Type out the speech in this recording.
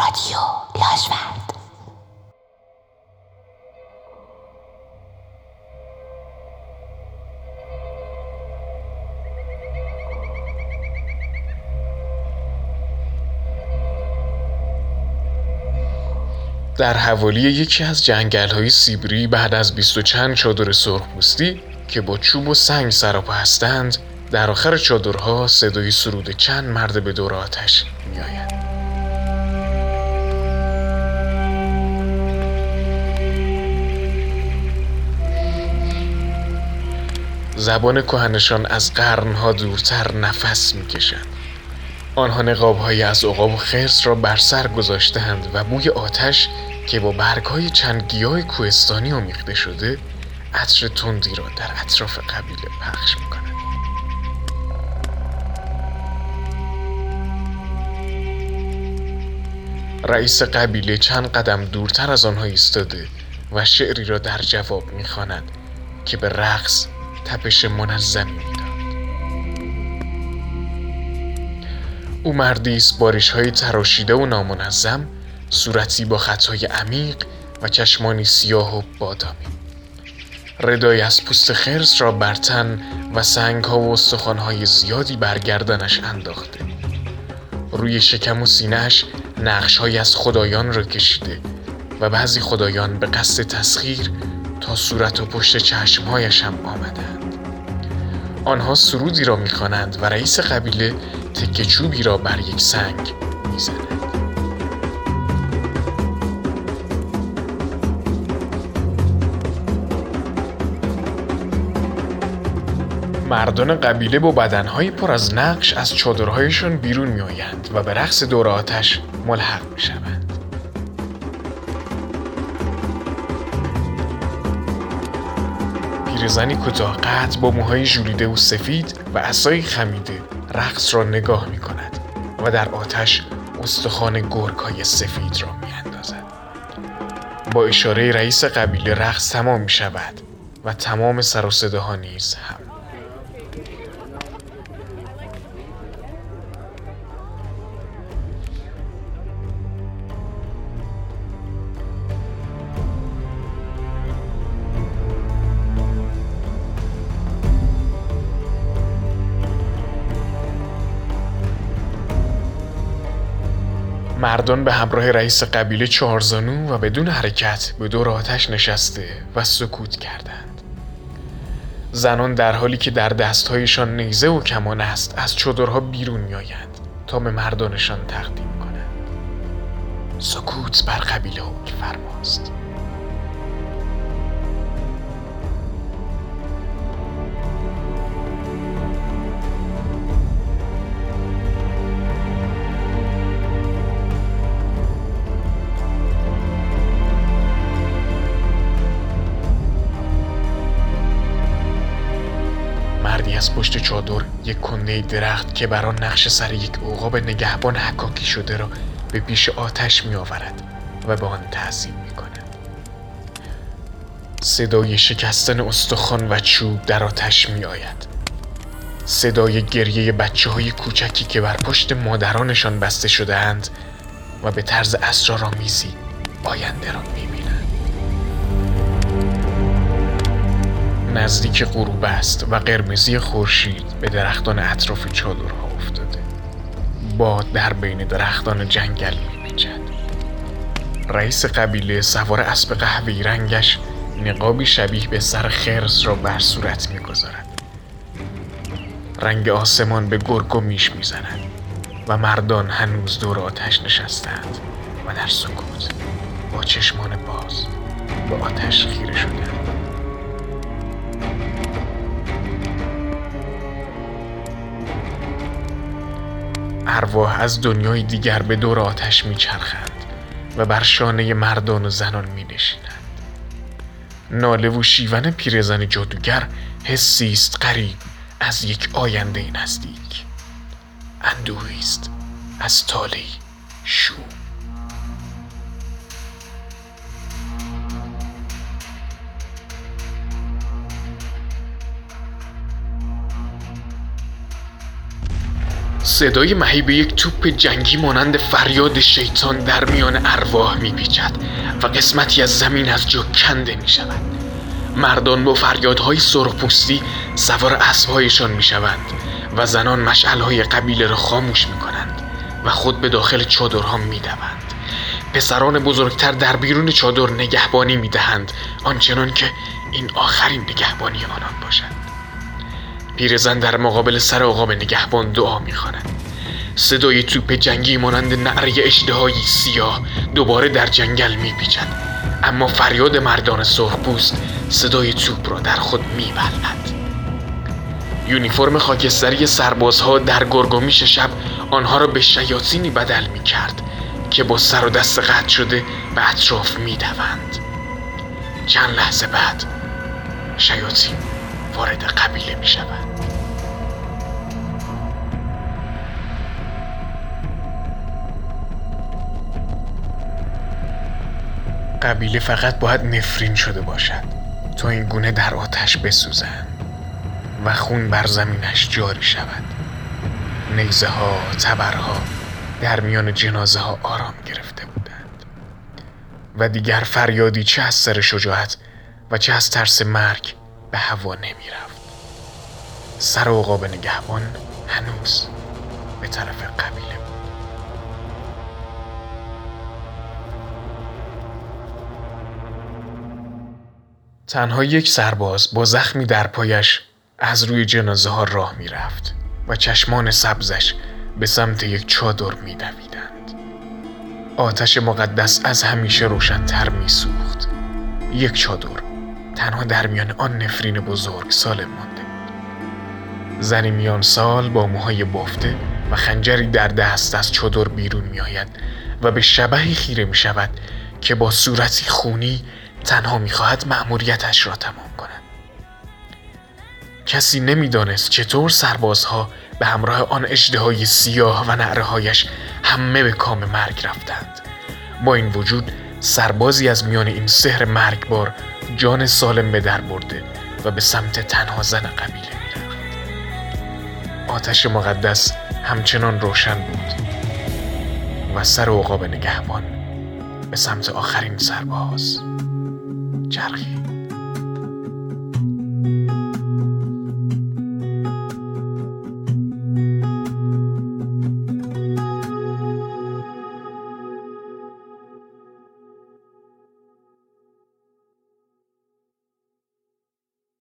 رادیو لاجورد در حوالی یکی از جنگل های سیبری بعد از بیست و چند چادر سرخپوستی که با چوب و سنگ سراپا هستند در آخر چادرها صدای سرود چند مرد به دور آتش میآید زبان کهنشان از قرنها دورتر نفس می‌کشند آنها نقابهایی از عقاب و خرس را بر سر گذاشتند و بوی آتش که با برگهای چند گیاه کوهستانی آمیخته شده عطر تندی را در اطراف قبیله پخش می‌کند. رئیس قبیله چند قدم دورتر از آنها ایستاده و شعری را در جواب می‌خواند که به رقص تپش منظمی می‌داد. او مردی است بارش های تراشیده و نامنظم صورتی با خطای عمیق و چشمانی سیاه و بادامی. ردای از پوست خرس را بر تن و سنگ ها و استخوان های زیادی بر گردنش انداخته. روی شکم و سینهش نقش از خدایان را کشیده و بعضی خدایان به قصد تسخیر تا صورت و پشت چشمهایش هم آمدند. آنها سرودی را می‌خوانند و رئیس قبیله تکه چوبی را بر یک سنگ می‌زند. مردان قبیله با بدنهایی پر از نقش از چادرهایشان بیرون میآیند و به رقص دور آتش ملحق می‌شوند. پیرزنی کوتاه قد با موهای ژولیده و سفید و عصای خمیده رقص را نگاه می کند و در آتش استخوان گرگهای سفید را می اندازد. با اشاره رئیس قبیله رقص تمام می شود و تمام سر و صداها نیز مردان به همراه رئیس قبیله چهارزانو و بدون حرکت به دور آتش نشسته و سکوت کردند. زنان در حالی که در دستهایشان نیزه و کمان است از چادرها بیرون میآیند تا به مردانشان تقدیم کنند. سکوت بر قبیله حکم فرماست. پشت چادر یک کنده درخت که بر آن نقش سر یک عقاب نگهبان حکاکی شده را به پیش آتش می آورد و به آن تعظیم می کند. صدای شکستن استخوان و چوب در آتش می آید. صدای گریه بچه های کوچکی که بر پشت مادرانشان بسته شده اند و به طرز اسرارآمیزی آینده را می بینند. نزدیک غروب است و قرمزی خورشید به درختان اطراف چادرها افتاده. باد در بین درختان جنگل میپیچد. رئیس قبیله سوار اسب قهوه‌ای رنگش نقابی شبیه به سر خرس را بر صورت می‌گذارد. رنگ آسمان به گرگ و میش می‌زند و مردان هنوز دور آتش نشستند و در سکوت با چشمان باز به آتش خیره شدند. ارواح از دنیای دیگر به دور آتش میچرخند و بر شانه مردان و زنان می نشینند. ناله و شیون پیرزن جادوگر حسی است غریب از یک آینده نزدیک اندوهی است از تالی شوم صدای مهیب یک توپ جنگی مانند فریاد شیطان در میان ارواح میپیچد و قسمتی از زمین از جا کنده می شود مردان با فریادهای سرخپوستی سوار اسبهایشان می شوند و زنان مشعلهای قبیله را خاموش می کنند و خود به داخل چادرها می دوند. پسران بزرگتر در بیرون چادر نگهبانی می دهند آنچنان که این آخرین نگهبانی آنان باشد پیرزن در مقابل سر آقا نگهبان دعا می‌خواند. صدای توپ جنگی مانند نعره اشتهایی سیاه دوباره در جنگل میپیچد. اما فریاد مردان سرخپوست صدای توپ را در خود میبلد یونیفرم خاکستری سربازها در گرگومیش شب آنها را به شیاطینی بدل می‌کرد که با سر و دست قطع شده به اطراف می‌دوند. چند لحظه بعد شیاطین وارد قبیله می شود قبیله فقط باید نفرین شده باشد. تا این گونه در آتش بسوزند و خون بر زمینش جاری شود. نیزه ها تبرها در میان جنازه ها آرام گرفته بودند. و دیگر فریادی چه از سر شجاعت و چه از ترس مرگ به هوا نمی رفت سر عقاب نگهبان هنوز به طرف قبیله بود. تنها یک سرباز با زخمی در پایش از روی جنازه ها راه می رفت و چشمان سبزش به سمت یک چادر می دویدند. آتش مقدس از همیشه روشنتر می سوخت. یک چادر تنها در میان آن نفرین بزرگ سالم مانده بود زنی میان سال با موهای بافته و خنجری در دست از چادر بیرون می آید و به شبهی خیره می شود که با صورتی خونی تنها می خواهد مأموریتش را تمام کند. کسی نمی‌دانست چطور سربازها به همراه آن اجده سیاه و نعرههایش همه به کام مرگ رفتند. با این وجود سربازی از میان این سحر مرگبار جان سالم به در برده و به سمت تنها زن قبیله می‌رفت. آتش مقدس همچنان روشن بود و سر عقاب نگهبان به سمت آخرین سرباز. Charlie.